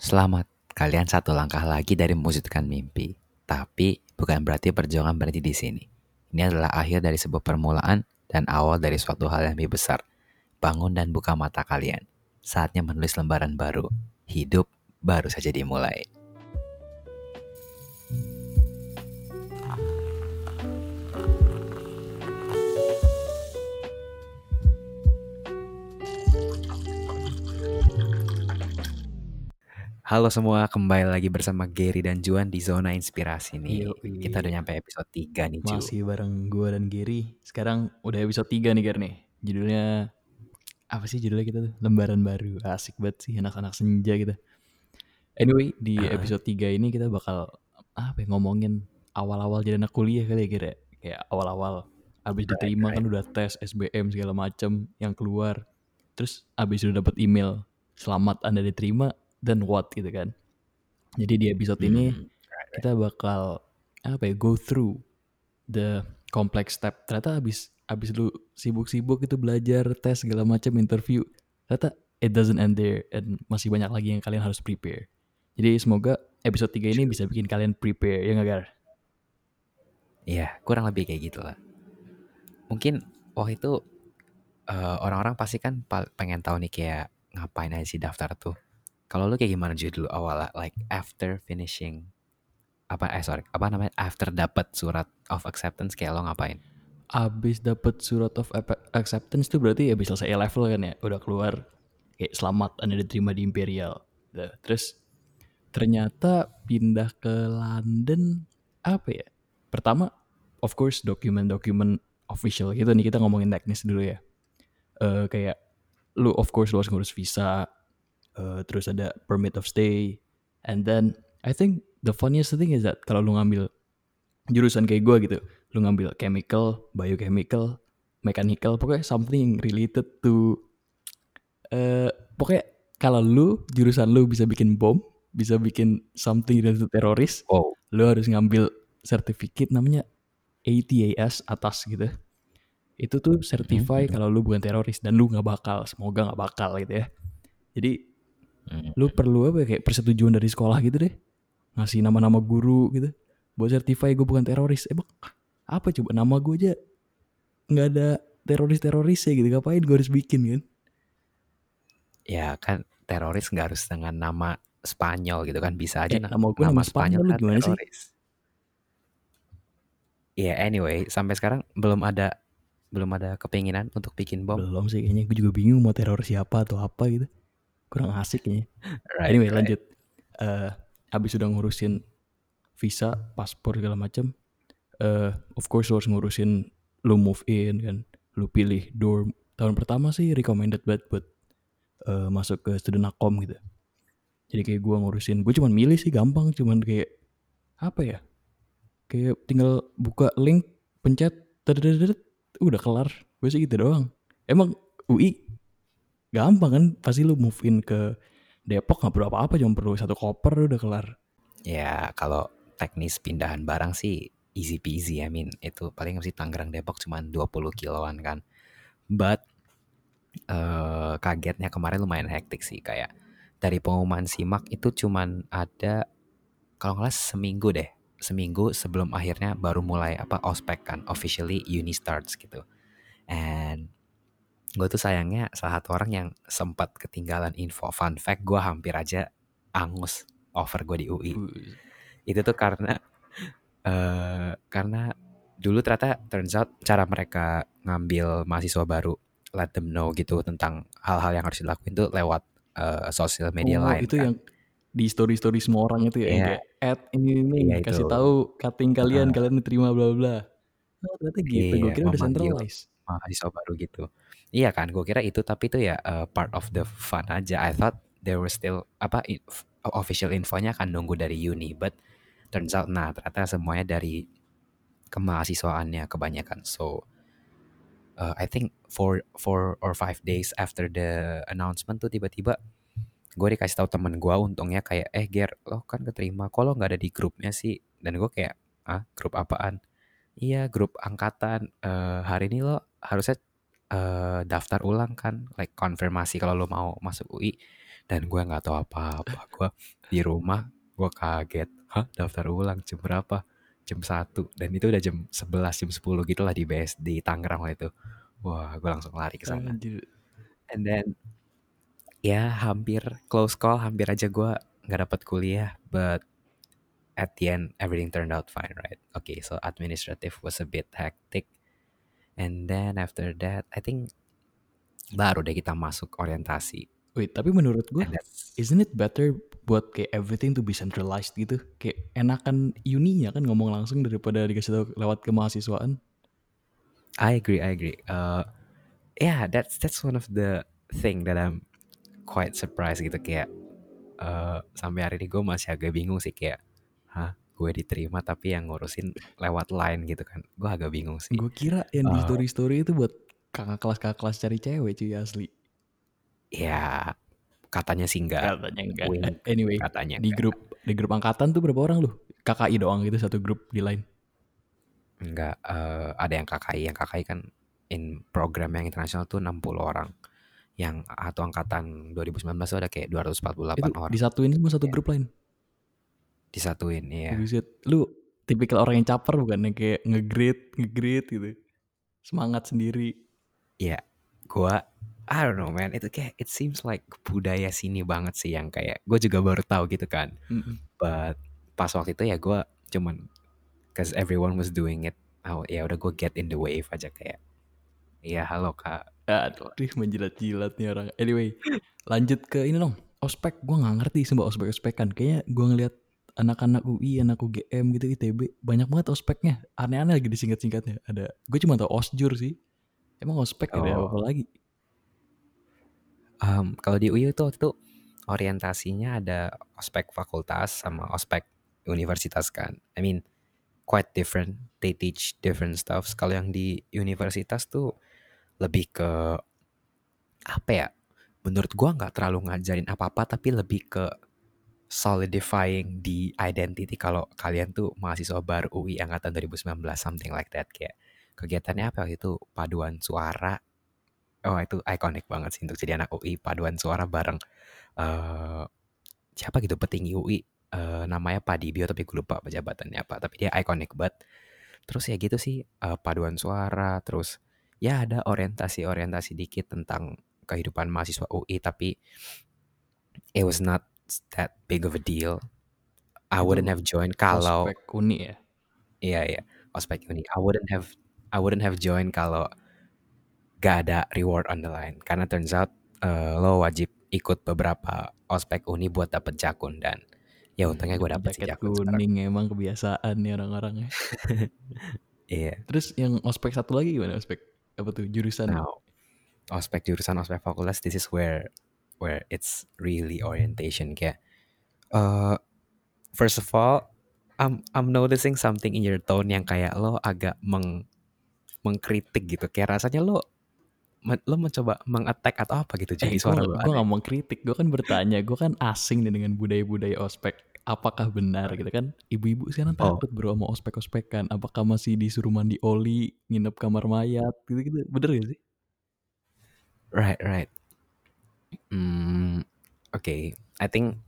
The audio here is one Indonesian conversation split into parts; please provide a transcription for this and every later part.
Selamat, kalian satu langkah lagi dari mewujudkan mimpi. Tapi bukan berarti perjuangan berhenti di sini. Ini adalah akhir dari sebuah permulaan dan awal dari suatu hal yang lebih besar. Bangun dan buka mata kalian. Saatnya menulis lembaran baru. Hidup baru saja dimulai. Halo semua, kembali lagi bersama Gary dan Juan di Zona Inspirasi nih. Yoi. Kita udah nyampe episode 3 nih, Ju. Masih bareng gue dan Gary. Sekarang udah episode 3 nih, Gar nih. Judulnya apa sih judulnya kita tuh? Lembaran baru. Asik banget sih anak-anak senja gitu. Anyway, di Ah. episode 3 ini kita bakal apa ya, ngomongin awal-awal jadi anak kuliah kali ya, Gar ya. Kayak awal-awal abis Right, diterima kan right. udah tes SBM segala macem yang keluar. Terus abis udah dapet email selamat Anda diterima dan what gitu kan. Jadi di episode ini Hmm, kita bakal apa ya go through the complex step ternyata abis abis lu sibuk-sibuk itu belajar tes segala macam interview ternyata it doesn't end there and masih banyak lagi yang kalian harus prepare jadi semoga episode 3 ini bisa bikin kalian prepare ya nggak Gar? Iya, kurang lebih kayak gitu lah. Mungkin waktu itu eh, orang-orang pasti kan pengen tahu nih kayak ngapain aja sih daftar tuh. Kalau lu kayak gimana Ju dulu awal like after finishing apa eh sorry apa namanya? After dapat surat of acceptance kayak lo ngapain? abis dapet surat of acceptance tuh berarti abis selesai A level kan ya? Udah keluar kayak selamat anda diterima di Imperial. Nah, terus ternyata pindah ke London apa ya? Pertama of course dokumen-dokumen official gitu nih kita ngomongin teknis dulu ya. Eh kayak lu of course lu harus ngurus visa eh, terus ada permit of stay. And then I think the funniest thing is that kalau lu ngambil jurusan kayak gue gitu lu ngambil chemical biochemical mechanical pokoknya something related to eh pokoknya kalau lu jurusan lu bisa bikin bom bisa bikin something related to teroris Oh, lu harus ngambil sertifikat namanya ATAS atas gitu. Itu tuh certify Mhm. kalau lu bukan teroris dan lu nggak bakal semoga nggak bakal gitu ya. Jadi hmm, lu perlu apa ya, kayak persetujuan dari sekolah gitu deh. Ngasih nama-nama guru gitu. Buat certify gue bukan teroris. Emang apa coba? Nama gue aja nggak ada teroris-teroris ya gitu. Ngapain gue harus bikin kan? Ya kan teroris nggak harus dengan nama Spanyol gitu kan. Bisa aja Eh, na- nama gue nama Spanyol, lu kan gimana sih? teroris. Ya anyway sampai sekarang belum ada belum ada kepinginan untuk bikin bom. belum sih kayaknya. Gue juga bingung mau teror siapa atau apa gitu kurang asik kayaknya Right, anyway right. lanjut. Eh abis udah ngurusin visa paspor segala macam eh of course lu harus ngurusin lu move in kan lu pilih dorm. Tahun pertama sih recommended banget buat eh, masuk ke student akom gitu. Jadi kayak gua ngurusin gue cuman milih sih gampang cuman kayak apa ya? Kayak tinggal buka link pencet udah kelar. Gue sih gitu doang. Emang UI gampang kan pasti lu move in ke Depok nggak perlu apa-apa cuma perlu satu koper udah kelar Ya kalau teknis pindahan barang sih easy peasy. I mean itu paling sih Tangerang Depok cuma 20 kiloan kan. But eh kagetnya kemarin lumayan hektik sih kayak dari pengumuman simak itu cuman ada kalau nggak seminggu deh seminggu sebelum akhirnya baru mulai apa ospek kan officially uni starts gitu and gue tuh sayangnya salah satu orang yang sempat ketinggalan info fun fact gue hampir aja angus offer gue di UI itu tuh karena eh karena dulu ternyata turns out cara mereka ngambil mahasiswa baru let them know gitu tentang hal-hal yang harus dilakuin tuh lewat eh, sosial media oh, lain itu kan. yang di story story semua orang itu ya yang Iya. kayak add ini ini Iya, kasih itu. tahu cutting kalian Heeh. kalian diterima bla bla bla oh, ternyata gitu gue Iya, kira udah centralized mahasiswa baru gitu. Iya kan, gue kira itu tapi itu ya uh, part of the fun aja. I thought there was still apa official infonya akan nunggu dari uni, but turns out nah ternyata semuanya dari kemahasiswaannya kebanyakan. So uh, I think four four or five days after the announcement tuh tiba-tiba gue dikasih tahu temen gue untungnya kayak eh Ger lo kan keterima kok lo nggak ada di grupnya sih dan gue kayak ah grup apaan iya grup angkatan Eh, hari ini lo harusnya eh, daftar ulang kan like konfirmasi kalau lo mau masuk UI dan gue nggak tahu apa-apa. Gue di rumah gue kaget hah daftar ulang jam berapa? Jam satu dan itu udah jam 11 jam 10 gitu lah di BS di Tangerang waktu itu. Wah gue langsung lari ke sana. And then ya hampir close call hampir aja gue nggak dapat kuliah but at the end everything turned out fine right? Okay so administrative was a bit hectic and then after that I think baru deh kita masuk orientasi Wait, tapi menurut gue, isn't it better buat kayak everything to be centralized gitu? Kayak enakan uninya kan ngomong langsung daripada dikasih tahu lewat kemahasiswaan. I agree I agree uh, yeah that's that's one of the thing that I'm quite surprised gitu kayak uh, sampai hari ini gue masih agak bingung sih kayak hah gue diterima tapi yang ngurusin lewat line gitu kan gue agak bingung sih Gue kira yang di Uh, story-story itu buat kakak kelas-kakak kelas cari cewek cuy asli. ya katanya sih enggak Katanya enggak. wink Anyway, katanya di enggak. grup di grup angkatan tuh berapa orang lu? KKI doang gitu satu grup di line. enggak eh, ada yang KKI yang KKI kan in program yang internasional tuh 60 orang yang atau angkatan 2019 tuh ada kayak 248 Itu orang disatuin semua satu grup lain. Disatuin ya Buset. Lu tipikal orang yang caper bukan yang kayak nge-grade, nge-grade gitu. Semangat sendiri. ya gua I don't know man itu kayak it seems like budaya sini banget sih yang kayak gue juga baru tahu gitu kan Mm-mm. but pas waktu itu ya gue cuman cause everyone was doing it oh, ya udah gue get in the wave aja kayak ya halo kak Aduh, menjilat-jilat nih orang. Anyway, lanjut ke ini dong. Ospek, gue nggak ngerti sih mbak ospek-ospekan. Kayaknya gue ngeliat anak-anak UI, anak UGM gitu, ITB, banyak banget ospeknya. Aneh-aneh lagi disingkat-singkatnya. Ada, gue cuma tau osjur sih. Emang ospek ada Oh. apa lagi? Em, kalau di UI itu waktu itu orientasinya ada ospek fakultas sama ospek universitas kan. I mean quite different. They teach different stuffs. Kalau yang di universitas tuh lebih ke apa ya? Menurut gua nggak terlalu ngajarin apa-apa tapi lebih ke solidifying the identity kalau kalian tuh mahasiswa baru UI angkatan 2019 something like that kayak kegiatannya apa? Itu paduan suara. Oh itu ikonik banget sih untuk jadi anak UI paduan suara bareng eh siapa gitu petinggi UI eh, namanya Pak Dibio tapi gue lupa jabatannya apa tapi dia ikonik banget. Terus ya gitu sih eh, paduan suara terus ya ada orientasi-orientasi dikit tentang kehidupan mahasiswa UI tapi it was not that big of a deal I wouldn't have joined kalau Ospek uni ya? iya iya ospek ini I wouldn't have I wouldn't have joined kalau gak ada reward on the line karena turns out eh, lo wajib ikut beberapa ospek uni buat dapet jakun dan ya untungnya gue dapet si Jaket jakun sekarang kuning emang kebiasaan nih orang-orang ya. iya Terus yang ospek satu lagi gimana ospek? Apa tuh jurusan? now ospek jurusan ospek fakultas this is where where it's really orientation kayak eh first of all I'm I'm noticing something in your tone yang kayak lo agak meng mengkritik gitu kayak rasanya lo lo mencoba mengattack atau apa gitu jadi Eh, suara lo gue gak mau kritik, gue kan bertanya, gue kan asing nih dengan budaya-budaya ospek. Apakah benar gitu kan? Ibu-ibu sekarang Oh. takut bro sama ospek-ospekan. Apakah masih disuruh mandi oli, nginep kamar mayat, gitu-gitu. Bener gak sih? Right, right. Hmm, oke. I think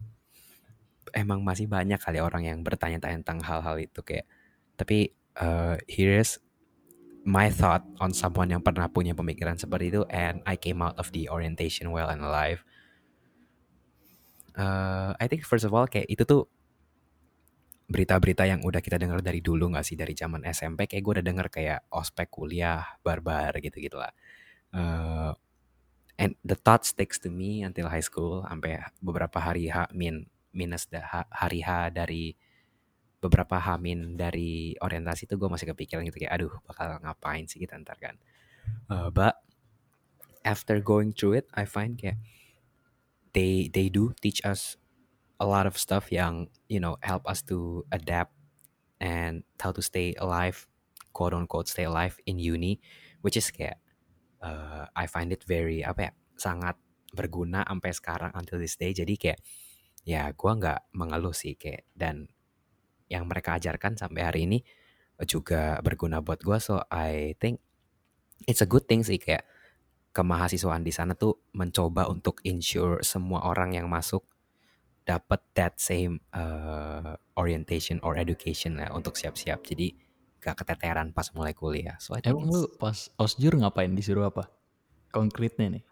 emang masih banyak kali orang yang bertanya-tanya tentang hal-hal itu kayak. Tapi uh, here's my thought on someone yang pernah punya pemikiran seperti itu and I came out of the orientation well and alive. Uh, I think first of all kayak itu tuh berita-berita yang udah kita dengar dari dulu nggak sih dari zaman SMP kayak gue udah denger kayak ospek kuliah barbar gitu-gitu lah. Uh, and the thought sticks to me until high school sampai beberapa hari H min minus ha- hari H dari beberapa H min dari orientasi itu gue masih kepikiran gitu kayak aduh bakal ngapain sih kita ntar kan? Uh, but after going through it I find kayak they they do teach us a lot of stuff yang you know help us to adapt and how to stay alive quote unquote stay alive in uni which is kayak uh, I find it very apa ya sangat berguna sampai sekarang until this day jadi kayak ya gua nggak mengeluh sih kayak dan yang mereka ajarkan sampai hari ini juga berguna buat gua so I think it's a good thing sih kayak kemahasiswaan di sana tuh mencoba untuk ensure semua orang yang masuk dapat that same uh, orientation or education lah untuk siap-siap. Jadi gak keteteran pas mulai kuliah. So Emang lu pas osjur ngapain disuruh apa? Konkretnya nih.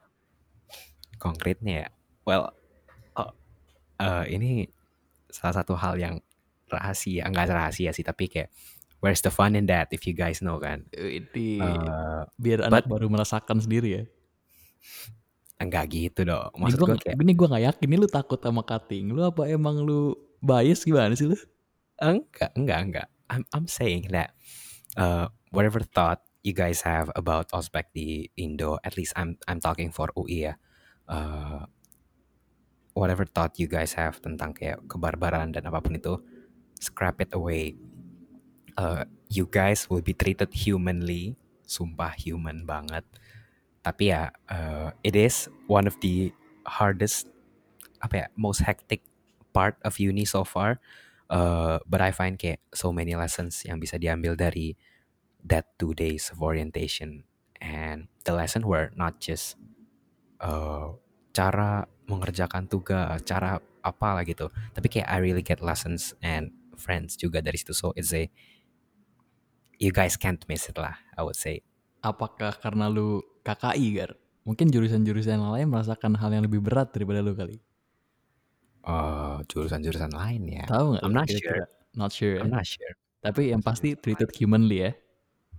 konkretnya ya, well, oh, uh, ini salah satu hal yang rahasia, nggak rahasia sih, tapi kayak where's the fun in that if you guys know kan? Ini Uh, biar anak baru merasakan sendiri ya. enggak gitu dong. Ini Maksud gua, gue kayak ini gua gak yakin ini lu takut sama cutting. Lu apa emang lu bias gimana sih lu? enggak, enggak, enggak. I'm I'm saying that uh, whatever thought you guys have about ospek di Indo, at least I'm I'm talking for UI ya. Uh, whatever thought you guys have tentang kayak kebarbaran dan apa pun itu, scrap it away. Uh, you guys will be treated humanly, sumpah human banget. Tapi ya, uh, it is one of the hardest, apa ya, most hectic part of uni so far. Uh, but I find kayak so many lessons yang bisa diambil dari that two days of orientation. And the lesson were not just uh, cara mengerjakan tugas, cara apalah gitu. Tapi kayak I really get lessons and friends juga dari situ. So it's a you guys can't miss it lah, I would say. Apakah karena lu KKI, Gar? Mungkin jurusan-jurusan lain merasakan hal yang lebih berat daripada lu kali. Uh, jurusan-jurusan lain ya. Tahu nggak? I'm not kira-kira? Not sure. I'm ya? not sure. Tapi yang pasti treated humanly ya.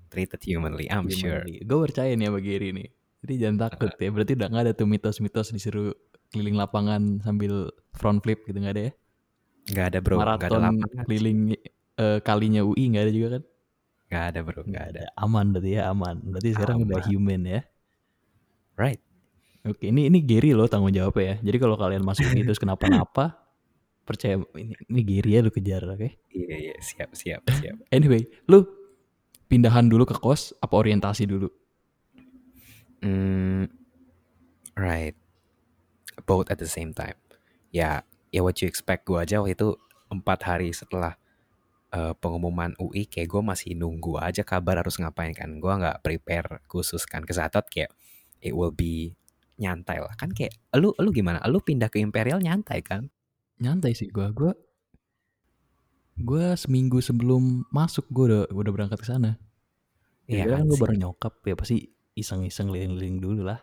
Treated humanly, I'm sure. Gue percaya nih sama Gary nih. Jadi jangan takut ya. Berarti udah gak ada tuh mitos-mitos disuruh keliling lapangan sambil front flip gitu nggak ada ya? Gak ada bro, gak ada Maraton lapangan. keliling eh, kalinya UI nggak ada juga kan? Gak ada bro, gak ada. Aman berarti ya aman. Berarti sekarang udah Aman. human ya. Right. Oke, ini ini Gary loh tanggung jawabnya ya. Jadi kalau kalian masuk ini terus kenapa-napa, percaya ini, ini Gary ya lu kejar, oke? Iya, iya, siap, siap, siap. Anyway, lu pindahan dulu ke kos apa orientasi dulu? Mm, right. Both at the same time. Ya, ya what you expect gue aja waktu itu empat hari setelah eh, pengumuman UI kayak gue masih nunggu aja kabar harus ngapain kan. Gue nggak prepare khusus kan ke Satot kayak it will be nyantai lah kan kayak lu lu gimana? Lu pindah ke Imperial nyantai kan? Nyantai sih gua. Gua gua seminggu sebelum masuk gua udah udah berangkat ke sana. Iya Ya kan kan gua sih? bareng nyokap ya pasti iseng-iseng keliling-keliling dulu lah.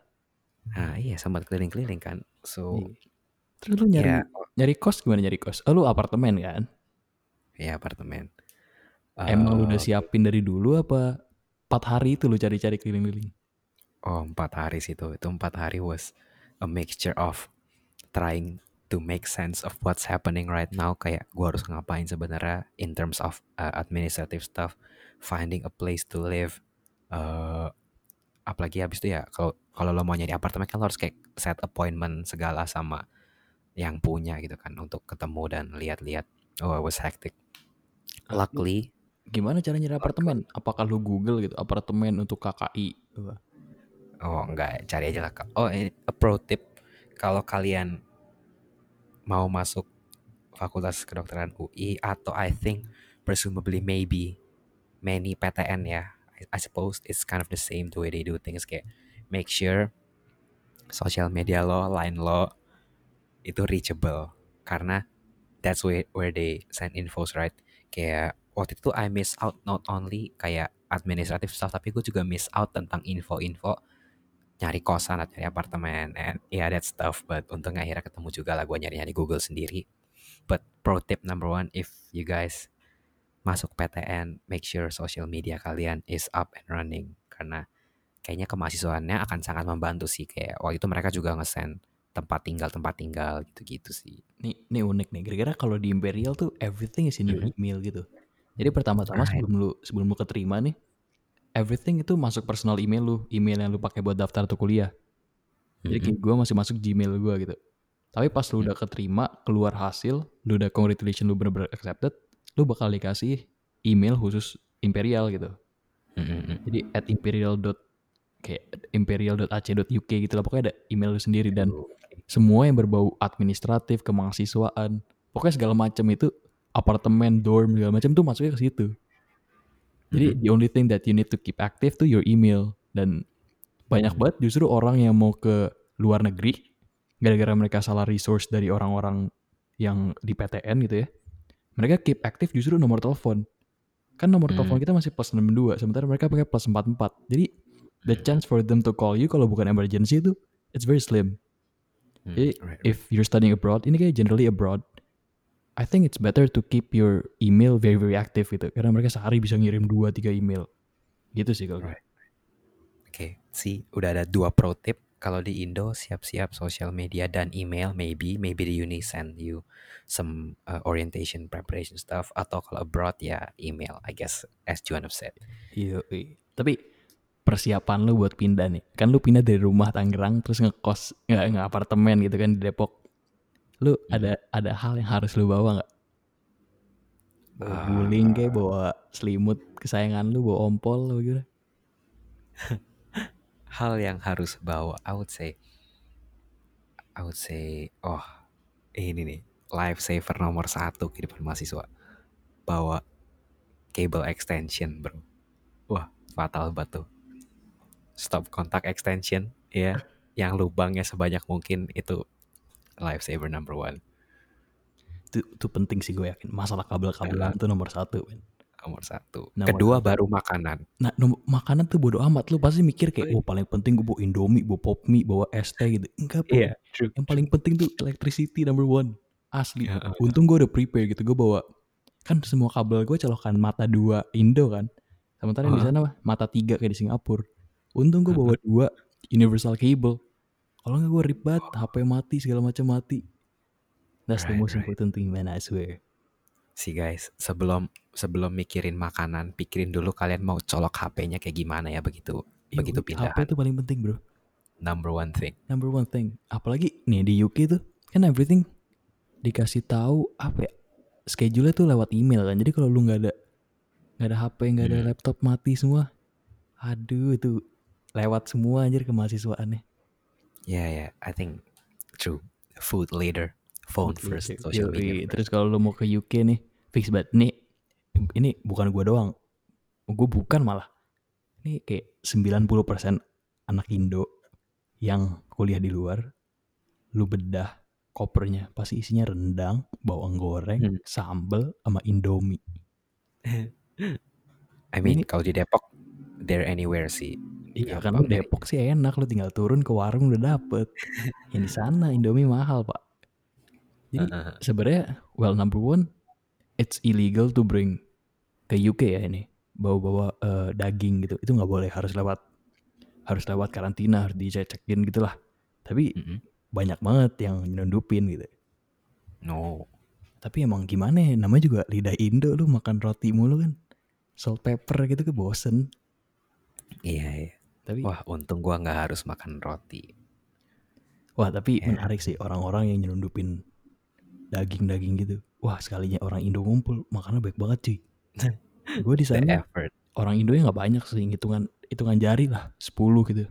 Nah iya sempat keliling-keliling kan. So Iya. Terus lu nyari ya nyari kos gimana nyari kos? Oh, lu apartemen kan? ya apartemen. Emang lu udah Eh, siapin dari dulu apa? Empat hari itu lu cari-cari keliling-keliling. Oh empat hari sih itu. Itu empat hari was a mixture of trying to make sense of what's happening right now. Kayak gue harus ngapain sebenarnya in terms of uh, administrative stuff, finding a place to live. Uh, apalagi habis itu ya kalau kalau lo mau nyari apartemen kan lo harus kayak set appointment segala sama yang punya gitu kan untuk ketemu dan lihat-lihat. Oh it was hectic. Luckily, Gimana cara nyari apartemen? Apakah lu Google gitu apartemen untuk KKI? Oh enggak, cari aja lah. Oh ini a pro tip, kalau kalian mau masuk Fakultas Kedokteran UI atau I think presumably maybe many PTN ya, I, I suppose it's kind of the same the way they do things kayak make sure social media lo, line lo itu reachable karena that's where where they send infos right. Kayak waktu itu I miss out not only kayak administrative stuff tapi gue juga miss out tentang info-info nyari kosan atau nyari apartemen and yeah that stuff but untungnya akhirnya ketemu juga lah gue nyari nyari Google sendiri but pro tip number one if you guys masuk PTN make sure social media kalian is up and running karena kayaknya kemahasiswaannya akan sangat membantu sih kayak waktu itu mereka juga nge-send tempat tinggal tempat tinggal gitu-gitu sih Nih, nih unik nih. Kira-kira kalau di Imperial tuh everything is in your Mhm. email gitu. Jadi pertama-tama sebelum lu sebelum lu keterima nih, everything itu masuk personal email lu, email yang lu pakai buat daftar atau kuliah. Jadi Mhm. kayak gue masih masuk Gmail gue gitu. Tapi pas lu udah keterima, keluar hasil, lu udah congratulation lu bener-bener accepted, lu bakal dikasih email khusus Imperial gitu. Mhm. Jadi at imperial. kayak imperial.ac.uk gitu lah pokoknya ada email lu sendiri dan semua yang berbau administratif kemahasiswaan pokoknya segala macam itu apartemen dorm segala macam tuh masuknya ke situ jadi Mhm. the only thing that you need to keep active tuh your email dan banyak Hmm. banget justru orang yang mau ke luar negeri gara-gara mereka salah resource dari orang-orang yang di PTN gitu ya. Mereka keep aktif justru nomor telepon. Kan nomor Hmm. telepon kita masih plus 62, sementara mereka pakai plus 44. Jadi the Hmm. chance for them to call you kalau bukan emergency itu it's very slim. Hmm, Jadi right, right. if you're studying abroad, ini kayak generally abroad, I think it's better to keep your email very very active gitu. Karena mereka sehari bisa ngirim 2 3 email. Gitu sih kalau. Right. Oke, sih udah ada dua pro tip. Kalau di Indo siap-siap sosial media dan email maybe maybe the uni send you some uh, orientation preparation stuff atau kalau abroad ya email I guess as Juan have said. Iya. Tapi persiapan lu buat pindah nih. Kan lu pindah dari rumah Tangerang terus ngekos nggak nggak apartemen gitu kan di Depok. Lu ada ada hal yang harus lu bawa nggak? Bawa Ah. guling kayak bawa selimut kesayangan lu, bawa ompol lu gitu. Hal yang harus bawa I would say I would say oh ini nih lifesaver nomor satu kehidupan mahasiswa bawa cable extension bro wah fatal banget tuh stop kontak extension ya yang lubangnya sebanyak mungkin itu lifesaver number one Itu, itu penting sih gue yakin. Masalah kabel-kabelan tuh nomor satu. men. nomor satu Nomor kedua satu. baru makanan Nah, nom- makanan tuh bodo amat. Lu pasti mikir kayak, Oh, iya. oh paling penting gue bawa Indomie, bawa pop mie, bawa es teh gitu. Enggak. Iya, true. Yang paling penting tuh electricity number one. Asli. Ya, uh, Untung gue udah prepare gitu. Gue bawa kan semua kabel gue colokan mata dua Indo kan. Sementara yang di sana mah mata tiga kayak di Singapura. Untung gue bawa dua universal cable. Kalau nggak gue rip banget, HP mati segala macam mati. That's the Right, most right. important thing man I swear. sih guys sebelum sebelum mikirin makanan pikirin dulu kalian mau colok HP-nya kayak gimana ya begitu Iya, begitu HP pindahan itu paling penting bro. number one thing Number one thing. Apalagi nih di UK tuh kan everything dikasih tahu apa ya schedule tuh lewat email kan. Jadi kalau lu nggak ada nggak ada HP nggak ada Hmm. laptop mati semua. Aduh itu lewat semua anjir kemahasiswaannya. Ya ya I think true food later phone Oke, first oke. social media first. Terus kalau lu mau ke UK nih fix banget nih. Ini bukan gua doang. Gue bukan malah. Ini kayak 90% anak Indo yang kuliah di luar lu bedah kopernya pasti isinya rendang, bawang goreng, Hmm. sambel sama Indomie. I mean Ini- kalau di Depok there anywhere sih Iya Ya, kan? lu Depok sih enak lu tinggal turun ke warung udah dapet. Yang di sana Indomie mahal, Pak. Jadi Heeh. sebenarnya well number one it's illegal to bring ke UK ya ini. Bawa-bawa eh, daging gitu itu nggak boleh. Harus lewat harus lewat karantina harus dicek-cekin gitulah tapi Mm-mm. banyak banget yang nyelundupin gitu. No tapi emang gimana ya namanya juga lidah Indo lu makan roti mulu kan. Salt pepper gitu ke bosen. Iya iya tapi wah, wah untung gua nggak harus makan roti. Tapi Ya. menarik sih orang-orang yang nyelundupin daging-daging gitu. Wah sekalinya orang Indo ngumpul makannya baik banget cuy. Gue di sana orang Indo nggak banyak sih hitungan hitungan jari lah 10 gitu.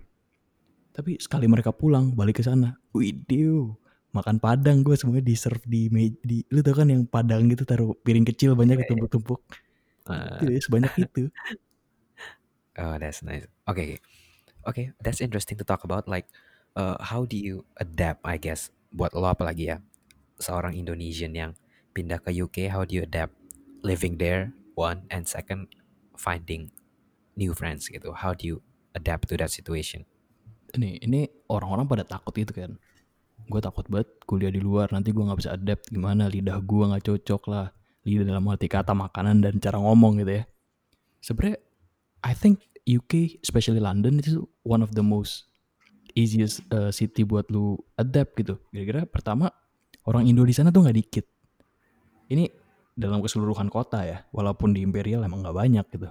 Tapi sekali mereka pulang balik ke sana video makan padang gue semuanya di serve di, me- di lu tau kan yang padang gitu taruh piring kecil banyak ditumpuk-tumpuk. Eh, itu ya sebanyak itu. Oh, that's nice. Okay, okay, that's interesting to talk about. Like, uh, how do you adapt? I guess buat lo apalagi ya, seorang Indonesian yang pindah ke UK, how do you adapt living there? One and second, finding new friends gitu. How do you adapt to that situation? ini ini orang-orang pada takut itu kan gue takut banget kuliah di luar nanti gue nggak bisa adapt gimana lidah gue nggak cocok lah lidah dalam arti kata makanan dan cara ngomong gitu ya sebenarnya I think UK especially London itu one of the most easiest uh, city buat lu adapt gitu kira-kira pertama orang Indo di sana tuh nggak dikit ini dalam keseluruhan kota ya walaupun di Imperial emang nggak banyak gitu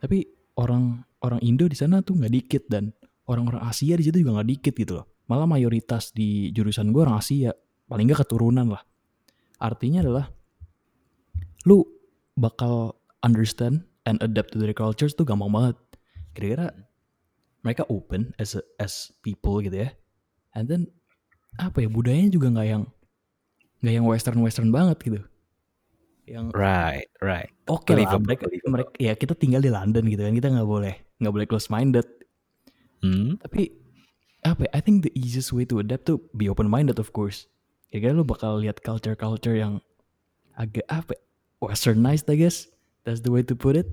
tapi orang orang Indo di sana tuh nggak dikit dan orang-orang Asia di situ juga nggak dikit gitu loh. Malah mayoritas di jurusan gue orang Asia, paling nggak keturunan lah. Artinya adalah lu bakal understand and adapt to their cultures tuh gampang banget. Kira-kira mereka open as a- as people gitu ya. And then apa ya budayanya juga nggak yang nggak yang western western banget gitu. Yang Right, right. oke lah Believable, mereka, mereka ya kita tinggal di London gitu kan kita nggak boleh nggak boleh close minded Hmm? Tapi apa? ya, I think the easiest way to adapt to be open minded of course. Kira-kira lu bakal lihat culture-culture yang agak apa? ya, Westernized I guess. That's the way to put it.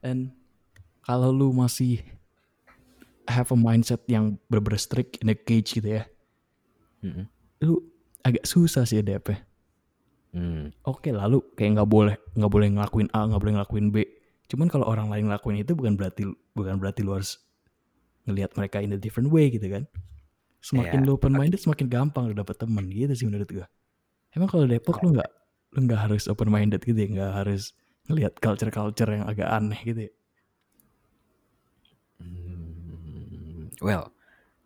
And kalau lu masih have a mindset yang bener-bener strict in a cage gitu ya, Mm-mm. lu agak susah sih adapt Hmm. Oke lalu kayak nggak boleh nggak boleh ngelakuin A nggak boleh ngelakuin B. Cuman kalau orang lain ngelakuin itu bukan berarti bukan berarti lu harus ngelihat mereka in a different way gitu kan. Semakin Iya, lu open minded semakin gampang lu dapet temen gitu sih menurut gua. Emang kalau Depok lu nggak lu nggak harus open minded gitu ya nggak harus ngelihat culture culture yang agak aneh gitu ya. Well,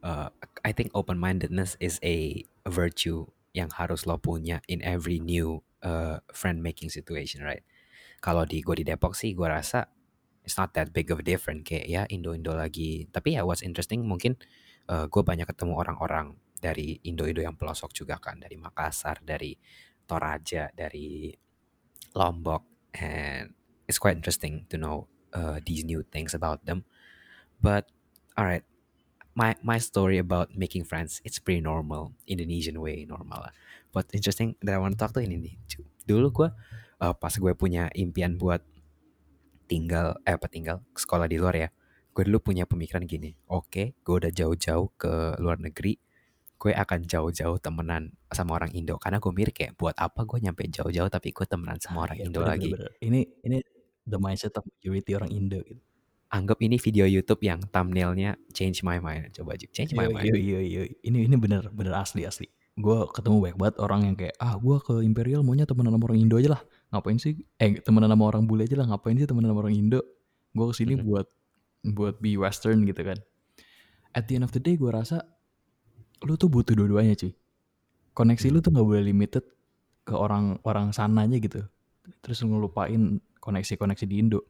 uh, I think open-mindedness is a virtue yang harus lo punya in every new uh, friend-making situation, right? Kalau di gue di Depok sih, gue rasa it's not that big of a difference kayak ya Indo-Indo lagi. Tapi ya what's interesting mungkin uh, gue banyak ketemu orang-orang dari Indo-Indo yang pelosok juga kan, dari Makassar, dari Toraja, dari Lombok, and it's quite interesting to know uh, these new things about them. But alright, my my story about making friends it's pretty normal Indonesian way normal lah. But interesting that I want to talk to ini nih. Dulu gue uh, pas gue punya impian buat tinggal eh apa tinggal sekolah di luar ya. Gue dulu punya pemikiran gini. Oke, gue udah jauh-jauh ke luar negeri. Gue akan jauh-jauh temenan sama orang Indo karena gue mikir kayak buat apa gue nyampe jauh-jauh tapi gue temenan sama orang Iya, Indo bener, lagi. bener. Ini ini the mindset of majority orang Indo gitu. Anggap ini video YouTube yang thumbnailnya change my mind. Coba Ju, change my Yo, mind. yo, yo, yo. Ini ini bener bener asli asli. Gue ketemu banyak banget orang yang kayak ah gue ke Imperial maunya temenan sama orang Indo aja lah. Ngapain sih? Eh temenan sama orang bule aja lah. Ngapain sih temenan sama orang Indo? Gue ke sini Mhm. buat buat be Western gitu kan. At the end of the day gue rasa lu tuh butuh dua-duanya cuy. Koneksi lu tuh nggak boleh limited ke orang-orang sananya gitu. Terus lu ngelupain koneksi-koneksi di Indo.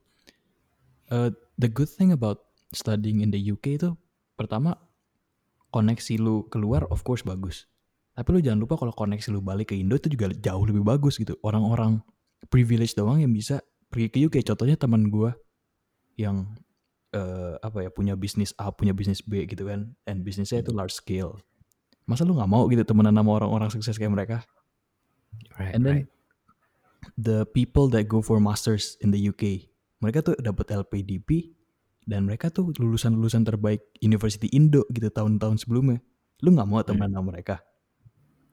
Uh, the good thing about studying in the UK itu pertama koneksi lu keluar of course bagus. Tapi lu jangan lupa kalau koneksi lu balik ke Indo itu juga jauh lebih bagus gitu. Orang-orang privilege doang yang bisa pergi ke UK. Contohnya teman gua yang eh, apa ya punya bisnis A, punya bisnis B gitu kan. And bisnisnya itu large scale. Masa lu nggak mau gitu temenan sama orang-orang sukses kayak mereka? Right, And then right. the people that go for masters in the UK, mereka tuh dapat LPDP dan mereka tuh lulusan-lulusan terbaik University Indo gitu tahun-tahun sebelumnya. Lu nggak mau temenan sama mereka.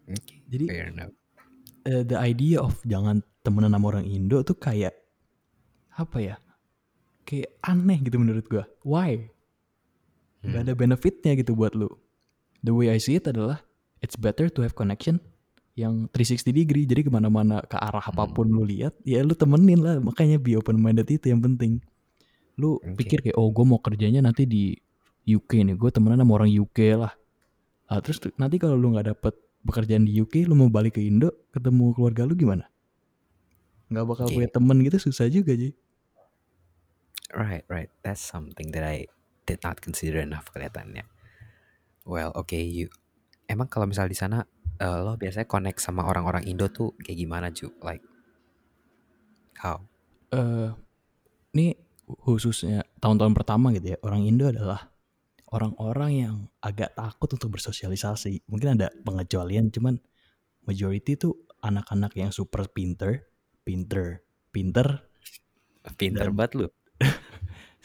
Okay, Jadi eh, the idea of jangan temenan sama orang Indo tuh kayak apa ya? Kayak aneh gitu menurut gua. Why? Gak ada benefitnya gitu buat lu. The way I see it adalah it's better to have connection yang 360 degree. Jadi ke mana-mana ke arah apa pun lu lihat, ya lu temenin lah. Makanya be open minded itu yang penting. Lu Oke. pikir kayak oh gue mau kerjanya nanti di UK nih, gue temenan sama orang UK lah. Ah, terus nanti kalau lu nggak dapet pekerjaan di UK, lu mau balik ke Indo, ketemu keluarga lu gimana? Nggak bakal Oke. punya temen gitu susah juga Ji. Right, right. That's something that I did not consider enough kelihatannya. Well, okay, you emang kalau misal di sana eh, lo biasanya connect sama orang-orang Indo tuh kayak gimana, Ju? Like how? eh ini khususnya tahun-tahun pertama gitu ya orang Indo adalah orang-orang yang agak takut untuk bersosialisasi mungkin ada pengecualian cuman majority tuh anak-anak yang super pinter pinter pinter Pinter Dan- banget lu.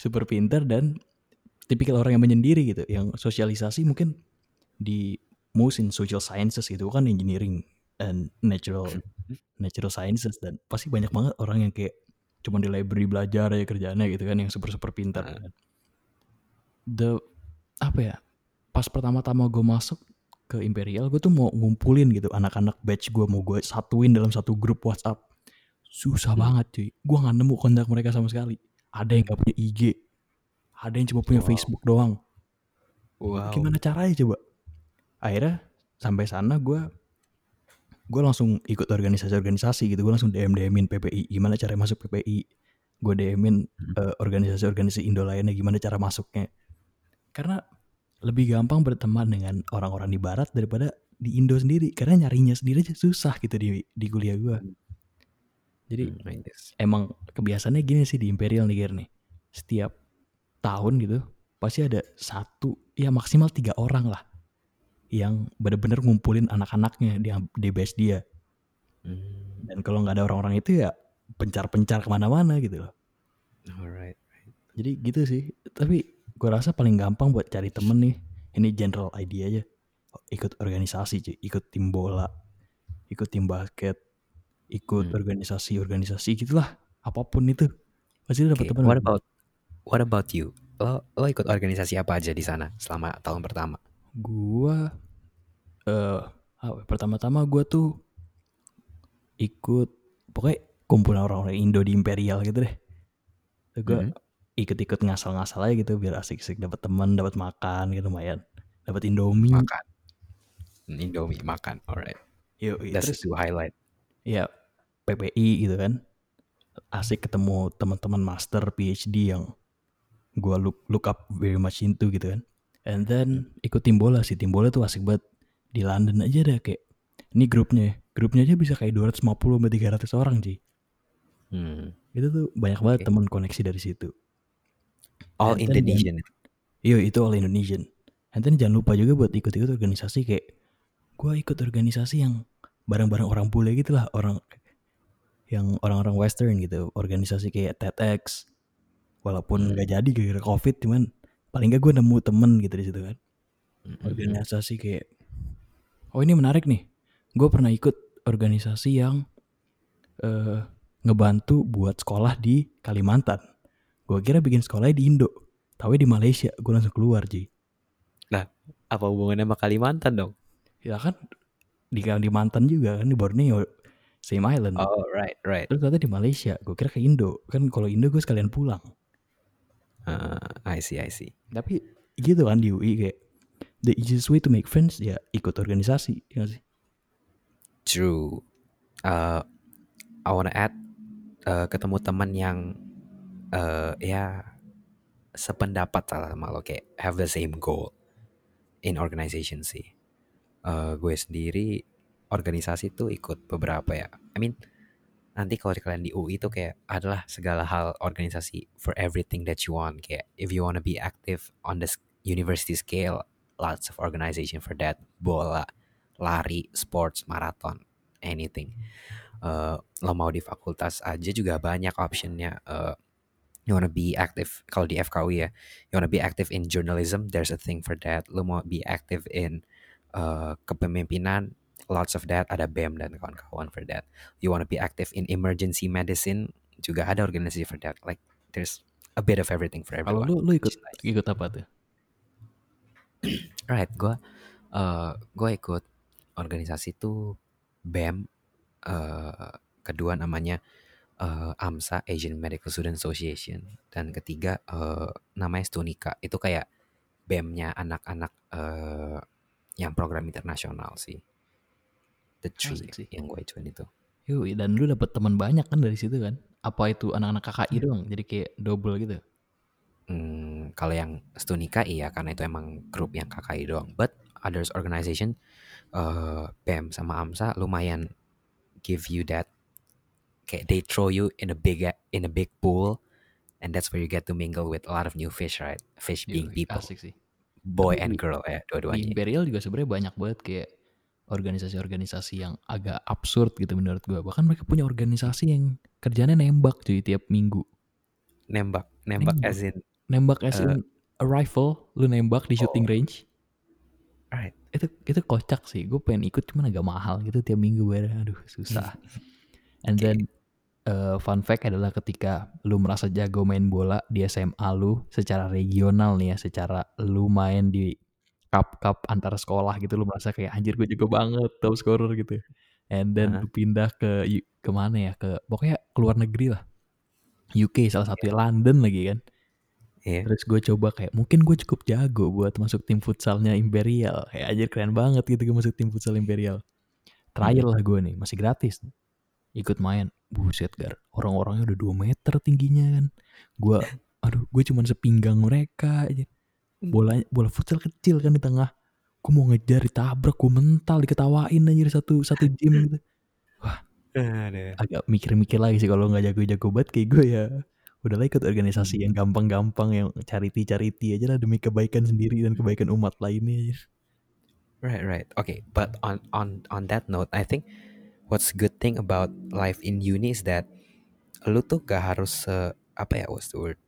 super pinter dan tipikal orang yang menyendiri gitu yang sosialisasi mungkin di most in social sciences gitu kan engineering and natural natural sciences dan pasti banyak banget orang yang kayak cuma di library belajar ya kerjaannya gitu kan yang super super pintar Ah. kan. the apa ya pas pertama-tama gue masuk ke Imperial gue tuh mau ngumpulin gitu anak-anak batch gue mau gue satuin dalam satu grup WhatsApp susah Hmm. banget cuy gue nggak nemu kontak mereka sama sekali ada yang gak punya IG ada yang cuma punya Wow. Facebook doang Wow. gimana caranya coba akhirnya sampai sana gue gue langsung ikut organisasi-organisasi gitu. Gue langsung DM DMin PPI gimana cara masuk PPI gue DMin eh, organisasi-organisasi Indo lainnya gimana cara masuknya. Karena lebih gampang berteman dengan orang-orang di Barat daripada di Indo sendiri. Karena nyarinya sendiri aja susah gitu di di kuliah gue jadi Hmm, I guess. emang kebiasaannya gini sih di Imperial nih Gir, nih. Setiap tahun gitu pasti ada satu ya maksimal tiga orang lah yang bener-bener ngumpulin anak-anaknya di di base dia Hmm, dan kalau nggak ada orang-orang itu ya pencar-pencar ke mana-mana gitu loh alright. jadi gitu sih tapi gue rasa paling gampang buat cari temen nih ini general idea aja ikut organisasi cuy ikut tim bola ikut tim basket ikut Hmm. organisasi-organisasi gitulah apa pun itu pasti lu dapet Oke, temen what about what about you? Lo lo ikut organisasi apa aja di sana selama tahun pertama? Gua eh apa, pertama-tama gua tuh ikut pokoknya kumpulan orang-orang Indo di Imperial gitu deh gua Mhm. ikut-ikut ngasal-ngasal aja gitu biar asik-asik dapat teman dapat makan gitu lumayan dapat Indomie Makan. Indomie makan, alright. yuk That's terus the two highlight. ya PPI gitu kan asik ketemu teman-teman master PhD yang gua look look up very much into gitu kan and then ikut tim bola sih tim bola tuh asik banget di London aja deh kayak ini grupnya ya. grupnya aja bisa kayak 250 sampai 300 orang sih Hmm. itu tuh banyak banget Oke. teman koneksi dari situ All And Indonesian. Iya itu all Indonesian. And then jangan lupa juga buat ikut-ikut organisasi kayak gue ikut organisasi yang bareng-bareng orang bule gitu lah orang yang orang-orang Western gitu organisasi kayak TEDx walaupun Hmm. nggak jadi gara-gara covid cuman paling gak gue nemu temen gitu di situ kan. Organisasi kayak oh ini menarik nih. Gue pernah ikut organisasi yang eh, ngebantu buat sekolah di Kalimantan. Gue kira bikin sekolahnya di Indo tapi di Malaysia. Gue langsung keluar Ji. Apa hubungannya sama Kalimantan dong? ya kan di Kalimantan juga kan di Borneo same island. Oh, right, right. terus ternyata di Malaysia gue kira ke Indo. Kan kalau Indo gue sekalian pulang Uh, I see, I see. tapi gitu kan di UI kayak the easiest way to make friends ya ikut organisasi ya sih True. Uh, I wanna add uh, ketemu teman yang uh, ya sependapat salah sama lo kayak have the same goal in organization sih. Uh, gue sendiri organisasi tuh ikut beberapa ya. I mean nanti kalau kalian di UI tuh kayak adalah segala hal organisasi for everything that you want. Kayak if you wanna be active on the university scale, lots of organization for that. Bola, lari, sports, marathon, anything. Uh, lo mau di fakultas aja juga banyak optionnya. Uh, you wanna be active kalau di FKUI ya, you wanna be active in journalism, there's a thing for that. Lo mau be active in uh, kepemimpinan, lots of that. Ada BEM dan kawan-kawan for that. You wanna be active in emergency medicine, juga ada organisasi for that. Like there's a bit of everything for kalau everyone. lu lu ikut nice. ikut apa tuh Right, gue uh, gue ikut organisasi tuh BEM, uh, kedua namanya uh, AMSA Asian Medical Student Association, dan ketiga uh, namanya Stunika. Itu kayak BEM-nya anak-anak uh, yang program internasional sih. The three Asik sih. yang gue join itu. Yui, dan lu dapet teman banyak kan dari situ kan? Apa itu anak-anak KKI doang jadi kayak double gitu? Hmm, kalau yang Stunika iya karena itu emang grup yang KKI doang. But others organization uh, BEM sama AMSA lumayan give you that kayak they throw you in a big in a big pool and that's where you get to mingle with a lot of new fish right? Fish being people. asik sih. Boy Tapi and di- girl ya di dua-duanya. Imperial juga sebenarnya banyak banget kayak organisasi-organisasi yang agak absurd gitu menurut gua bahkan mereka punya organisasi yang kerjanya nembak cuy tiap minggu nembak nembak Nembak. as in nembak as Eh. in a rifle lu nembak di shooting Oh. range right itu itu kocak sih gue pengen ikut cuman agak mahal gitu tiap minggu bayar aduh susah and Oke. then uh, fun fact adalah ketika lu merasa jago main bola di SMA lu secara regional nih ya secara lu main di cup cup antar sekolah gitu lu merasa kayak anjir gue jago banget top scorer gitu and then Aha. lu pindah ke U- ke mana ya ke pokoknya keluar negeri lah UK salah satu London lagi kan Iya. Terus gue coba kayak mungkin gue cukup jago buat masuk tim futsalnya Imperial. Kayak aja keren banget gitu gue masuk tim futsal Imperial. Trial lah gue nih, masih gratis. Ikut main. Buset gar, orang-orangnya udah 2 meter tingginya kan. Gue, aduh gue cuman sepinggang mereka aja. Bola, bola futsal kecil kan di tengah. Gue mau ngejar ditabrak, gue mental, diketawain aja satu satu gym gitu. Aduh. Agak mikir-mikir lagi sih kalau nggak jago-jago banget kayak gue ya Udahlah ikut organisasi yang gampang-gampang yang charity-charity aja lah demi kebaikan sendiri dan kebaikan umat lainnya. Right, right. Okay, but on on on that note, I think what's good thing about life in uni is that lu tuh gak harus uh, apa ya what's the word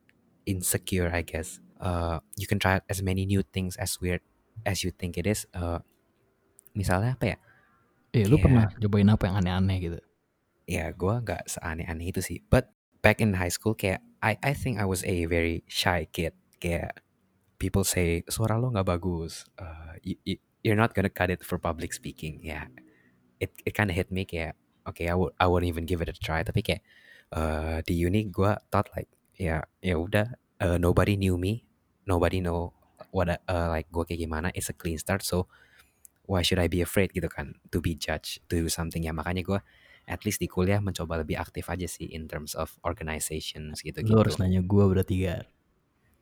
insecure I guess. Uh, you can try as many new things as weird as you think it is. Uh, misalnya apa ya? Eh, lu Kayak- pernah cobain apa yang aneh-aneh gitu? ya gue nggak seaneh-aneh itu sih but back in high school kayak I I think I was a very shy kid kayak people say suara lo nggak bagus uh, you, you- you're not gonna cut it for public speaking ya it it kind of hit me kayak okay I would I wouldn't even give it a try tapi kayak uh, di uni gue thought like ya ya udah uh, nobody knew me nobody know what I- uh, like gue kayak gimana it's a clean start so why should I be afraid gitu kan to be judged to do something ya makanya gue at least di kuliah mencoba lebih aktif aja sih in terms of organizations gitu Lu harus gitu nanya gue berarti Gar.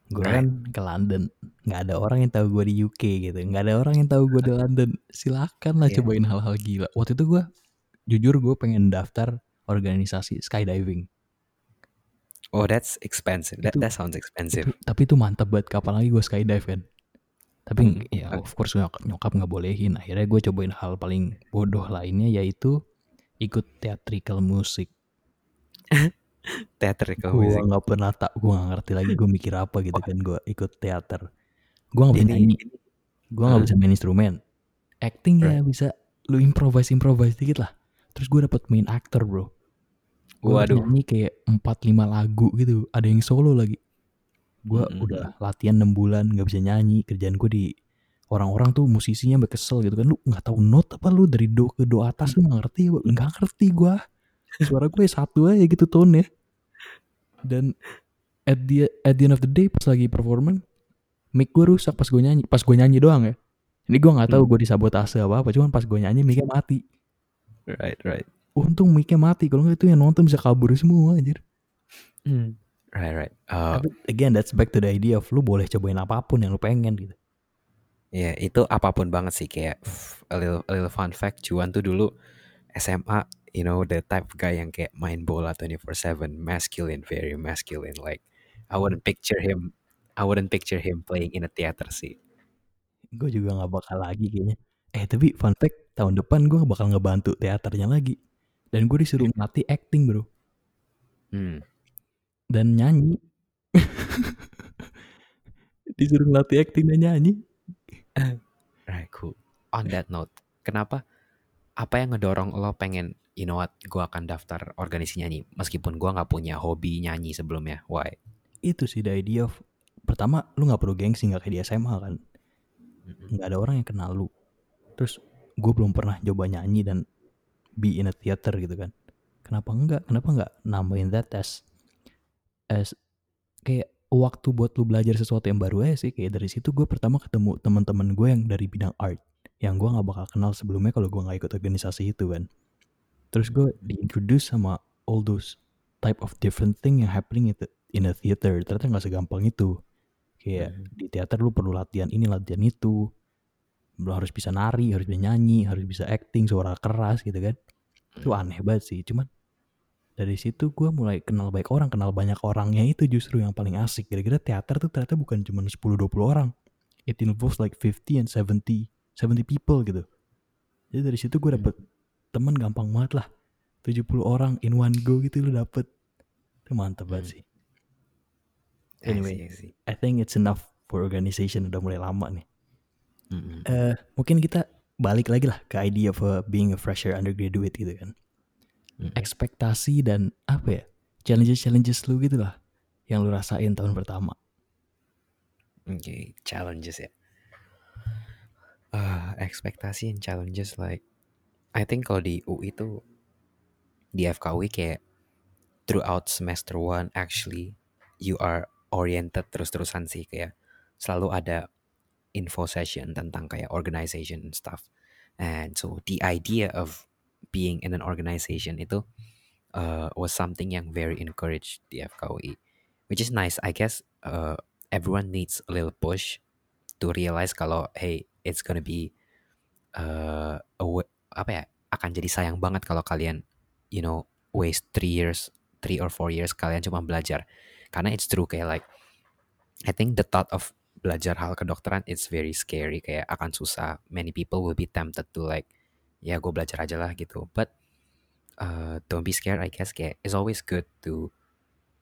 Gue Right. kan ke London, nggak ada orang yang tahu gue di UK gitu, nggak ada orang yang tahu gue di London. Silakan lah Iya. cobain hal-hal gila. Waktu itu gue, jujur gue pengen daftar organisasi skydiving. Oh that's expensive that, Itu- that sounds expensive Itu- tapi itu mantap banget. Kapan lagi gue skydive kan? Tapi Hmm, ya of course nyokap, nyokap nggak bolehin. Akhirnya gue cobain hal paling bodoh lainnya yaitu ikut theatrical music. theatrical gue music nggak pernah tak gue nggak ngerti lagi gue mikir apa gitu kan gue ikut teater gue nggak bisa nyanyi gue nggak Ah. bisa main instrumen acting ya Right. bisa lu improvise improvise dikit lah terus gue dapet main aktor bro gue nyanyi kayak 4-5 lagu gitu. Ada yang solo lagi. Gue Mm-mm. udah latihan 6 bulan nggak bisa nyanyi. Kerjaan gue di orang-orang tuh musisinya sampai kesel gitu kan. Lu nggak tahu not apa lu? Dari do ke do atas lu nggak ngerti nggak ngerti gue suara gue satu aja gitu tone ya. Dan at the at the end of the day pas lagi performance mic gue rusak pas gue nyanyi. Pas gue nyanyi doang ya. Ini gue nggak tahu Hmm. gue disabotase apa apa cuman pas gue nyanyi micnya mati. Right right untung micnya mati kalau nggak itu yang nonton bisa kabur semua anjir. Right right. Uh, tapi again that's back to the idea of lu boleh cobain apa pun yang lu pengen gitu. Ya itu apa pun banget sih kayak a little, a little fun fact Juan tuh dulu SMA you know the type of guy yang kayak main bola 24/7 masculine very masculine like I wouldn't picture him I wouldn't picture him playing in a theater sih. Gue juga nggak bakal lagi kayaknya. Eh tapi fun fact tahun depan gue bakal ngebantu teaternya lagi dan gue disuruh ngelatih acting bro hmm. dan nyanyi disuruh ngelatih acting dan nyanyi Right, cool. On that note, kenapa? Apa yang ngedorong lo pengen, you know what, gue akan daftar organisasi nyanyi, meskipun gue nggak punya hobi nyanyi sebelumnya. Why? itu sih the idea of pertama lu nggak perlu gengsi nggak kayak di SMA kan nggak ada orang yang kenal lu terus gue belum pernah coba nyanyi dan be in a theater gitu kan. Kenapa enggak? Kenapa enggak nambahin that as as kayak waktu buat lu belajar sesuatu yang baru aja sih. Kayak dari situ gue pertama ketemu teman-teman gue yang dari bidang art yang gue nggak bakal kenal sebelumnya kalau gue nggak ikut organisasi itu kan. Terus gue diintroduce sama all those type of different thing yang happening itu in a theater. Ternyata nggak segampang itu. Kayak Mhm. di teater lu perlu latihan ini latihan itu lu harus bisa nari harus bisa nyanyi harus bisa acting suara keras gitu kan. Itu aneh banget sih cuman dari situ gue mulai kenal baik orang kenal banyak orangnya itu justru yang paling asik. Kira-kira teater tuh ternyata bukan cuma 10-20 orang. It involves like 50 and 70 70 people gitu. Jadi dari situ gue dapet temen gampang banget lah. 70 orang in one go gitu lu dapet. Itu mantep banget Hmm. sih. I Anyway. see, I see. I think it's enough for organization udah mulai lama nih Mm-mm. eh mungkin kita balik lagi lah ke idea of uh, being a fresher undergraduate gitu kan Mm-mm. ekspektasi dan apa ya challenges challenges lu gitu lah yang lu rasain tahun pertama Oke, challenges ya. Ah, ekspektasi and challenges like I think kalau di UI itu di FKUI kayak throughout semester one actually you are oriented terus-terusan sih kayak selalu ada info session tentang kayak organization and stuff. And so the idea of being in an organization itu uh, was something yang very encouraged di FKUI, which is nice. I guess uh, everyone needs a little push to realize kalau hey it's gonna be uh, a apa ya akan jadi sayang banget kalau kalian you know waste three years three or four years kalian cuma belajar karena it's true kayak like I think the thought of belajar hal kedokteran it's very scary kayak akan susah. Many people will be tempted to like ya gue belajar aja lah gitu. But uh, don't be scared I guess kayak it's always good to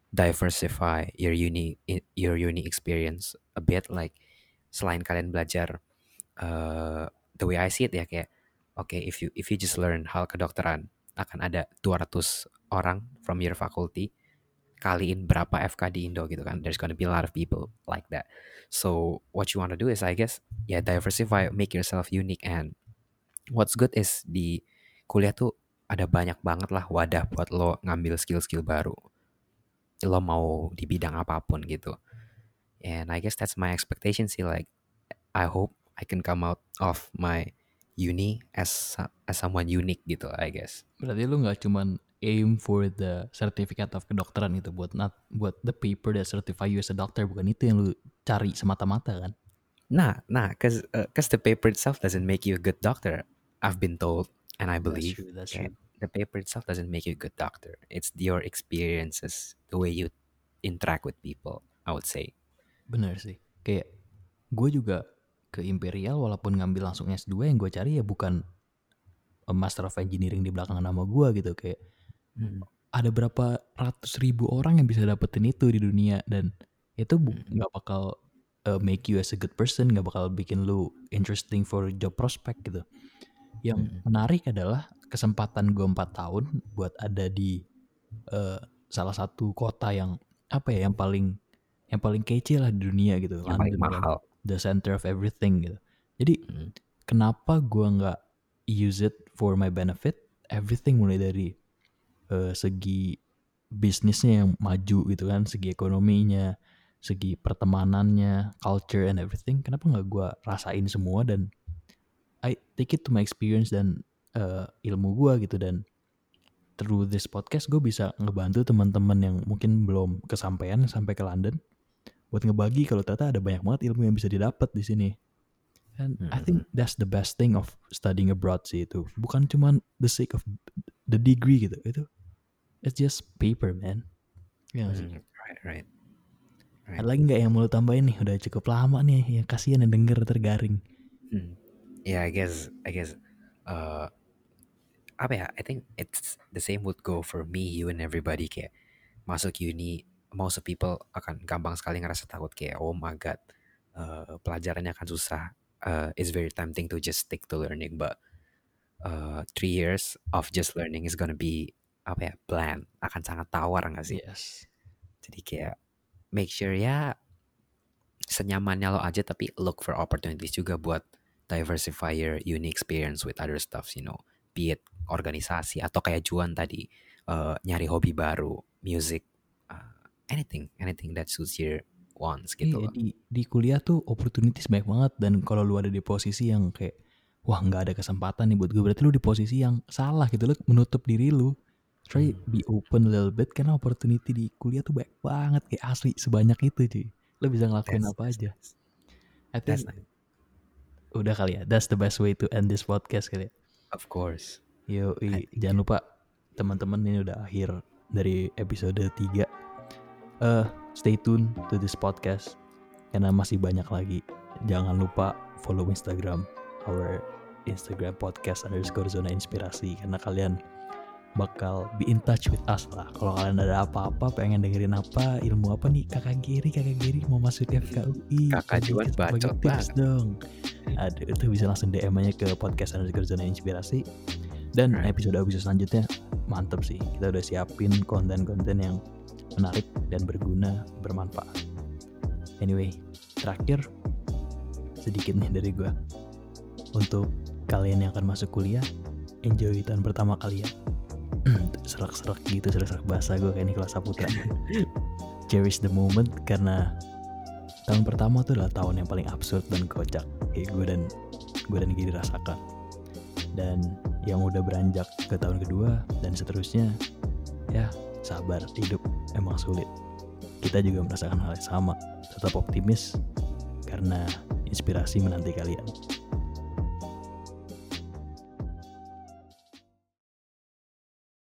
diversify your uni your uni experience a bit. Like selain kalian belajar uh, the way I see it ya kayak oke okay, if you if you just learn hal kedokteran akan ada 200 orang from your faculty kaliin berapa FK di Indo gitu kan. There's gonna be a lot of people like that. So what you want to do is I guess yeah, diversify make yourself unique and what's good is di kuliah tuh ada banyak banget lah wadah buat lo ngambil skill-skill baru. Lo mau di bidang apa pun gitu. And I guess that's my expectation sih like I hope I can come out of my uni as as someone unique gitu I guess. Berarti lu nggak cuman aim for the certificate of kedokteran itu buat not buat the paper that certify you as a doctor bukan itu yang lu cari semata-mata kan? Nah, nah, cause uh, cause the paper itself doesn't make you a good doctor. I've been told and I believe that's true, that's true. the paper itself doesn't make you a good doctor. It's your experiences, the way you interact with people, I would say. Bener sih. Kayak gue juga ke Imperial walaupun ngambil langsung S2 yang gue cari ya bukan Master of Engineering di belakang nama gue gitu kayak hmm. ada berapa ratus ribu orang yang bisa dapetin itu di dunia dan itu hmm. nggak hmm. bakal uh, make you as a good person nggak bakal bikin lu interesting for job prospect gitu yang hmm. menarik adalah kesempatan gue empat tahun buat ada di uh, salah satu kota yang apa ya yang paling yang paling kece lah di dunia gitu yang London paling mahal the center of everything gitu jadi hmm. kenapa gue nggak use it for my benefit everything mulai dari uh, segi bisnisnya yang maju gitu kan segi ekonominya segi pertemanannya culture and everything kenapa nggak gue rasain semua dan I take it to my experience dan uh, ilmu gue gitu dan through this podcast gue bisa ngebantu teman-teman yang mungkin belum kesampaian sampai ke London buat ngebagi kalau ternyata ada banyak banget ilmu yang bisa didapat di sini. And hmm. I think that's the best thing of studying abroad sih itu. Bukan cuma the sake of the degree gitu. Itu it's just paper, man. Ya hmm, right, right. Right. Ada lagi nggak yang mau lo tambahin nih? Udah cukup lama nih. Ya kasihan yang denger tergaring. Hmm. Yeah, I guess, I guess, uh, apa ya? I think it's the same would go for me, you and everybody kayak masuk uni, most of people akan gampang sekali ngerasa takut kayak oh my god, uh, pelajarannya akan susah. Uh, it's very tempting to just stick to learning, but uh, three years of just learning is gonna be apa ya bland, akan sangat tawar nggak sih? Yes. Jadi kayak make sure ya senyamannya lo aja tapi look for opportunities juga buat diversify your unique experience with other stuff, you know, be it organisasi atau kayak Juan tadi uh, nyari hobi baru, music, uh, anything, anything that suits your wants gitu. Iya, di, di kuliah tuh opportunities banyak banget dan kalau lu ada di posisi yang kayak wah nggak ada kesempatan nih buat gue berarti lu di posisi yang salah gitu lu menutup diri lu. Try be open a little bit karena opportunity di kuliah tuh banyak banget kayak asli sebanyak itu cuy. Lu bisa ngelakuin that's, apa aja. I think nice udah kali ya. That's the best way to end this podcast kali ya. Of course. Yo, i, jangan lupa teman-teman ini udah akhir dari episode 3. Uh, eh, stay tune to this podcast karena masih banyak lagi. Jangan lupa follow Instagram our Instagram podcast underscore zona inspirasi karena kalian bakal be in touch with us lah. Kalau kalian ada apa-apa, pengen dengerin apa, ilmu apa nih, kakak Giri, kakak Giri mau masuk FKUI. Kakak Juan bacot banget. dong. Aduh, itu bisa langsung DM aja ke podcast underscore zona inspirasi. Dan right. episode-episode selanjutnya mantep sih. Kita udah siapin konten-konten yang menarik dan berguna, bermanfaat. Anyway, terakhir sedikit nih dari gue. Untuk kalian yang akan masuk kuliah, enjoy tahun pertama kalian serak-serak gitu serak-serak bahasa gue kayak Nicholas Saputra. Cherish the moment karena tahun pertama tuh adalah tahun yang paling absurd dan kocak kayak gue dan gue dan Giri rasakan. Dan yang udah beranjak ke tahun kedua dan seterusnya ya sabar hidup emang sulit. Kita juga merasakan hal yang sama. Tetap optimis karena inspirasi menanti kalian